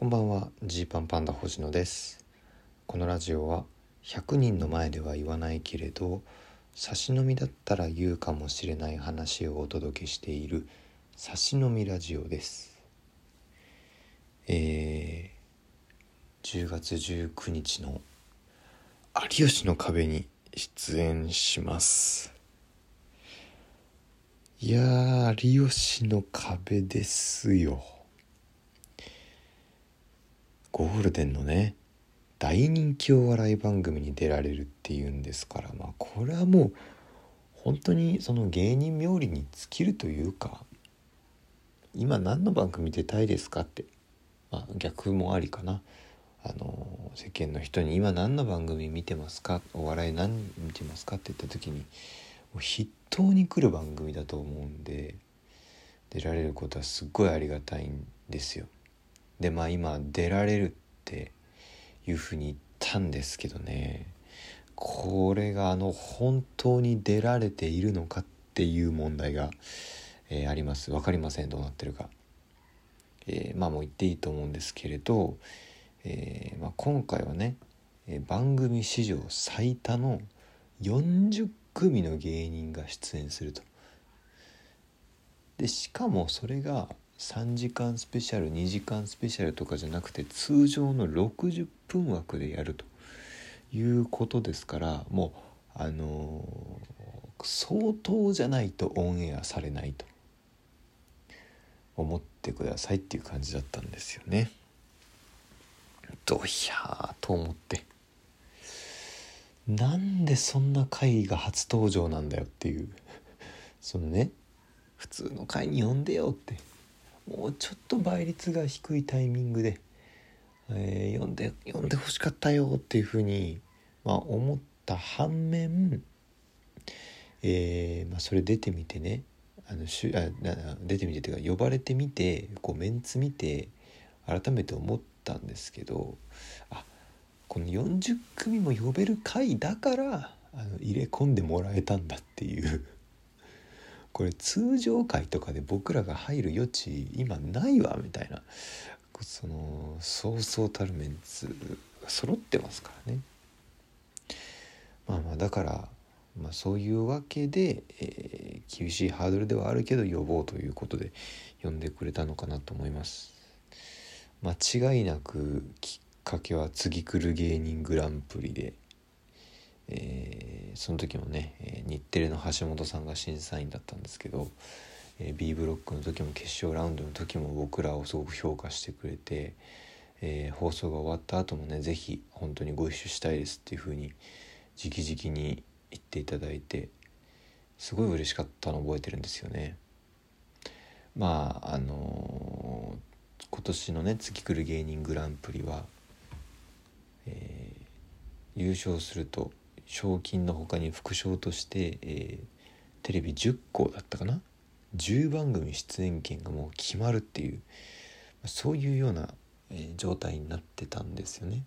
こんばんはジーパンパンダ星野です。このラジオは100人の前では言わないけれど差し飲みだったら言うかもしれない話をお届けしている差し飲みラジオです。えー、10月19日の有吉の壁に出演します。いや有吉の壁ですよ。ゴールデンのね大人気お笑い番組に出られるっていうんですからまあこれはもう本当にその芸人冥利に尽きるというか今何の番組出たいですかって、まあ、逆もありかなあの世間の人に今何の番組見てますかお笑い何見てますかって言った時に筆頭に来る番組だと思うんで出られることはすっごいありがたいんですよ。でまあ今出られるっていうふうに言ったんですけどね。これがあの本当に出られているのかっていう問題が、えー、あります。分かりません。どうなってるか、えー、まあもう言っていいと思うんですけれど、えーまあ、今回はね番組史上最多の40組の芸人が出演すると。でしかもそれが3時間スペシャル2時間スペシャルとかじゃなくて通常の60分枠でやるということですからもうあのー、相当じゃないとオンエアされないと思ってくださいっていう感じだったんですよね。どひゃーと思って。なんでそんな回が初登場なんだよっていう。そのね普通の回に呼んでよって。もうちょっと倍率が低いタイミングで、えー、読んで読んでほしかったよっていうふうに、まあ、思った反面、えーまあ、それ出てみてねあのしあ出てみてっていうか呼ばれてみてこうメンツ見て改めて思ったんですけどあこの40組も呼べる回だからあの入れ込んでもらえたんだっていう。これ通常回とかで僕らが入る余地今ないわみたいな。そのそうそうたるメンツが揃ってますからね。まあまあだから、まあ、そういうわけで、えー、厳しいハードルではあるけど呼ぼうということで呼んでくれたのかなと思います。間違いなくきっかけは次来る芸人グランプリでえー、その時もね日テレの橋本さんが審査員だったんですけど、えー、B ブロックの時も決勝ラウンドの時も僕らをすごく評価してくれて、えー、放送が終わった後もね是非本当にご一緒したいですっていう風に直々に言っていただいてすごい嬉しかったの覚えてるんですよね。まああのー、今年のね月来る芸人グランプリは、えー、優勝すると賞金の他に副賞として、えー、テレビ10個だったかな？10番組出演権がもう決まるっていうそういうような、えー、状態になってたんですよね。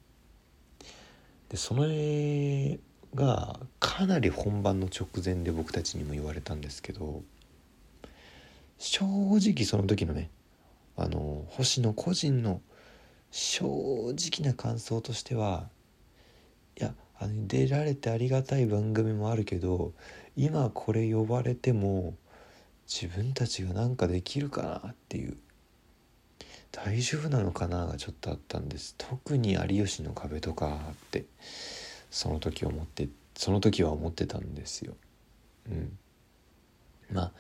でそれがかなり本番の直前で僕たちにも言われたんですけど正直その時のねあの星野個人の正直な感想としてはいや出られてありがたい番組もあるけど今これ呼ばれても自分たちが何かできるかなっていう大丈夫なのかながちょっとあったんです特に有吉の壁とかってその時思ってその時は思ってたんですよ。うん、まあ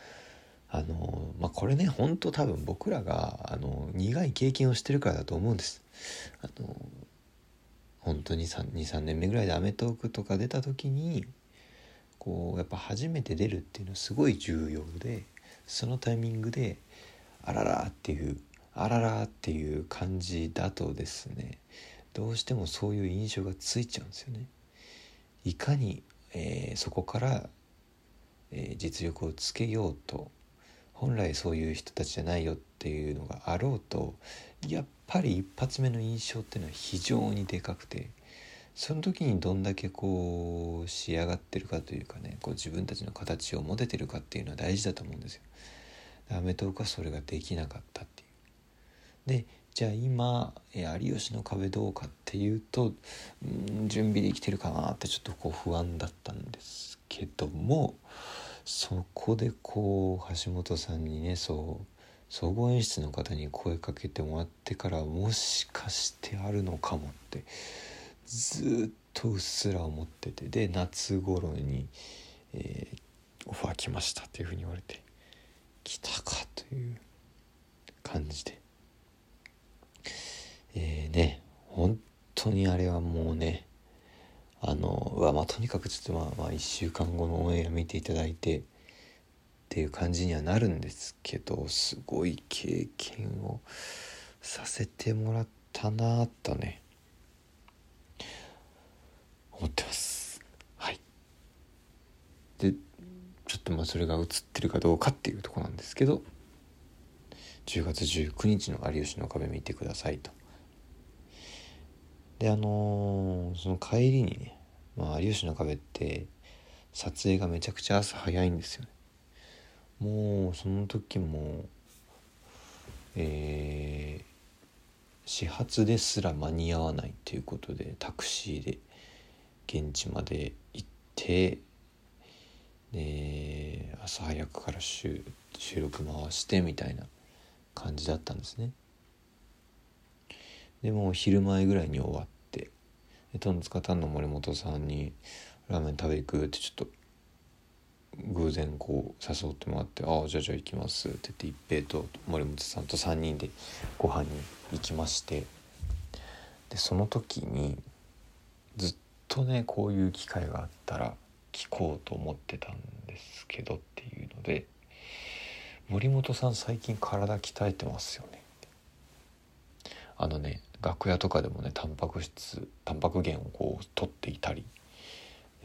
あのまあこれね本当多分僕らがあの苦い経験をしてるからだと思うんです。あの本当に23年目ぐらいで『アメトーーク』とか出た時にこうやっぱ初めて出るっていうのはすごい重要でそのタイミングで「あらら」っていう「あらら」っていう感じだとですねどうしてもそういう印象がついちゃうんですよね。いかに、えー、そこから、えー、実力をつけようと本来そういう人たちじゃないよっていうのがあろうとやっぱり一発目の印象っていうのは非常にでかくてその時にどんだけこう仕上がってるかというかねこう自分たちの形を持ててるかっていうのは大事だと思うんですよ。アメトークはそれができなかったっていう。でじゃあ今「有吉の壁」どうかっていうと、うん、準備できてるかなってちょっとこう不安だったんですけどもそこでこう橋本さんにねそう総合演出の方に声かけてもらってからもしかしてあるのかもってずっとうっすら思っててで夏頃に、えー、オファー来ましたっていうふうに言われて来たかという感じで。えー、ね本当にあれはもうねあのうわまあとにかくちょっとまあまあ1週間後のオンエア見ていただいてっていう感じにはなるんですけどすごい経験をさせてもらったなとね思ってます。はい。でちょっとまあそれが映ってるかどうかっていうとこなんですけど10月19日の「有吉の壁」見てくださいと。であのー、その帰りにね、まあ、有吉の壁って撮影がめちゃくちゃ朝早いんですよね。もうその時もえー、始発ですら間に合わないということでタクシーで現地まで行ってで朝早くから収録回してみたいな感じだったんですね。でも昼前ぐらいに終わってでトンツカタンの森本さんに「ラーメン食べ行く?」ってちょっと偶然こう誘ってもらって「ああじゃあじゃあ行きます」って言って一平と森本さんと3人でご飯に行きましてでその時にずっとねこういう機会があったら聞こうと思ってたんですけどっていうので「森本さん最近体鍛えてますよね」あのね楽屋とかでもねタンパク質タンパク源をこう取っていたり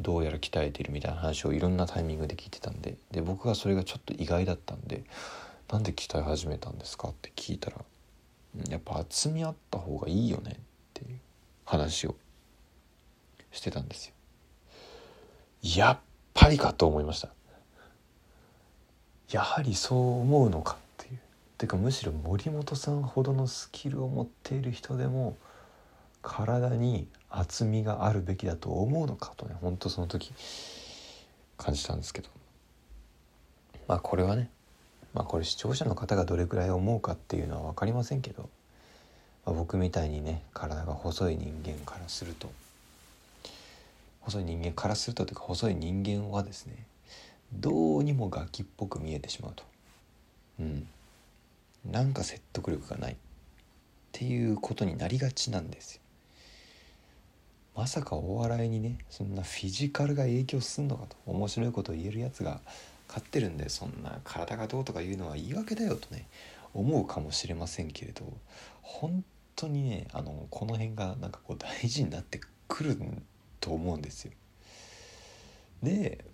どうやら鍛えているみたいな話をいろんなタイミングで聞いてたんでで僕がそれがちょっと意外だったんで「なんで鍛え始めたんですか?」って聞いたら「やっぱ厚みあった方がいいよね」っていう話をしてたんですよ。やっぱりかと思いました。やはりそう思うのかていう。かむしろ森本さんほどのスキルを持っている人でも体に厚みがあるべきだと思うのかとねほんとその時感じたんですけどまあこれはねまあこれ視聴者の方がどれくらい思うかっていうのは分かりませんけど、まあ、僕みたいにね体が細い人間からすると細い人間からするとというか細い人間はですねどうにもガキっぽく見えてしまうとうんなんか説得力がないっていうことになりがちなんですよまさかお笑いにねそんなフィジカルが影響すんのかと面白いことを言えるやつが勝ってるんでそんな体がどうとか言うのは言い訳だよとね思うかもしれませんけれど本当にねあのこの辺がなんかこう大事になってくると思うんですよ。で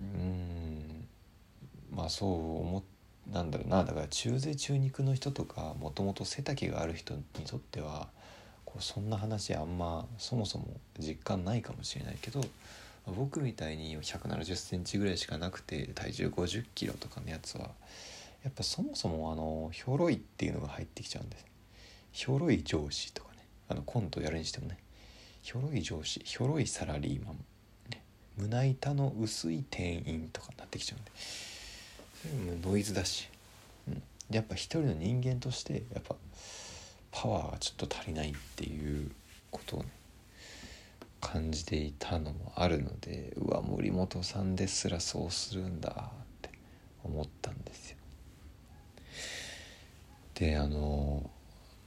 うんまあそう思っなんだろうな。だから中背中肉の人とかもともと背丈がある人にとってはこうそんな話あんまそもそも実感ないかもしれないけど僕みたいに1 7 0センチぐらいしかなくて体重5 0キロとかのやつはやっぱそもそもあのひょろいっていうのが入ってきちゃうんです。ひょろい上司とかね。あのコントやるにしてもね。ひょろい上司ひょろいサラリーマン、ね、胸板の薄い店員とかになってきちゃうんで。ノイズだし、うん、やっぱ一人の人間としてやっぱパワーがちょっと足りないっていうことをね感じていたのもあるのでうわ森本さんですらそうするんだって思ったんですよ。であの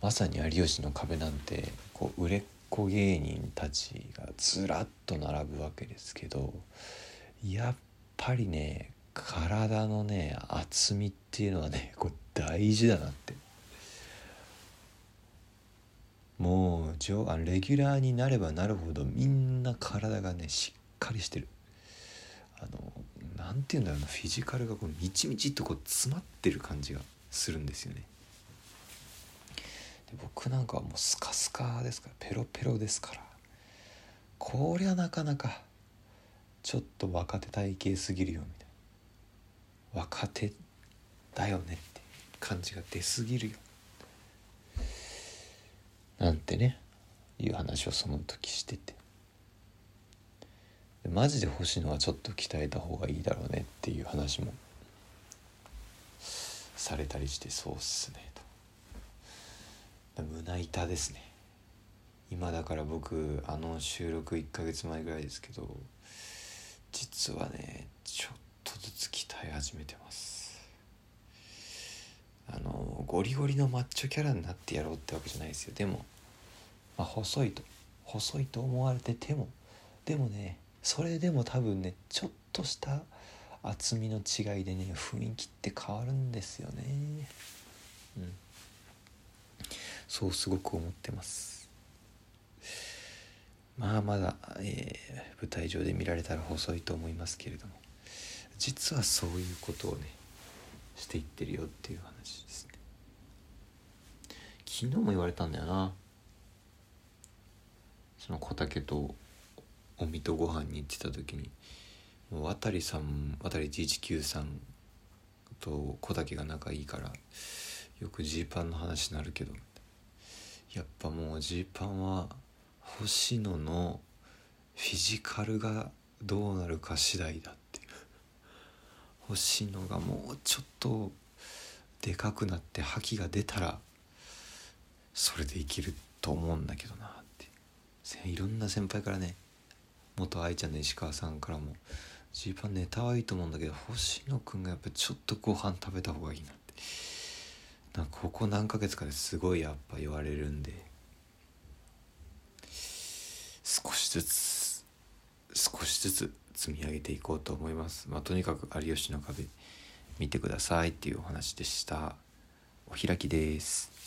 まさに「有吉の壁」なんてこう売れっ子芸人たちがずらっと並ぶわけですけどやっぱりね体のね厚みっていうのはね こう大事だなって。もうあレギュラーになればなるほどみんな体がねしっかりしてる。あの何て言うんだろうなフィジカルがこうみちみちっとこう詰まってる感じがするんですよね。で僕なんかはもうスカスカですからペロペロですからこりゃなかなかちょっと若手体型すぎるよみたいな。若手だよねって感じが出すぎるよ。なんてねいう話をその時してて。マジで星野はちょっと鍛えた方がいいだろうねっていう話もされたりしてそうっすねと。胸板ですね。今だから僕あの収録1ヶ月前ぐらいですけど実はねちょっとずつ鍛え始めてます。あのゴリゴリのマッチョキャラになってやろうってわけじゃないですよ。でも、まあ、細いと細いと思われててもでもねそれでも多分ねちょっとした厚みの違いでね雰囲気って変わるんですよね。うん。そうすごく思ってます。まあまだ、えー、舞台上で見られたら細いと思いますけれども。実はそういうことをねしていってるよっていう話ですね。昨日も言われたんだよな。その小竹とお水とご飯に行ってた時に。もう渡さん渡119さんと小竹が仲いいからよくジーパンの話になるけど。やっぱもうジーパンは星野のフィジカルがどうなるか次第だっていう星野がもうちょっとでかくなって覇気が出たらそれでいけると思うんだけどなって。いろんな先輩からね元愛ちゃんの石川さんからもジーパンネタはいいと思うんだけど星野くんがやっぱちょっとご飯食べた方がいいなってなんかここ何ヶ月かですごいやっぱ言われるんで少しずつ少しずつ積み上げていこうと思います。まあとにかく有吉の壁見てくださいっていうお話でした。お開きです。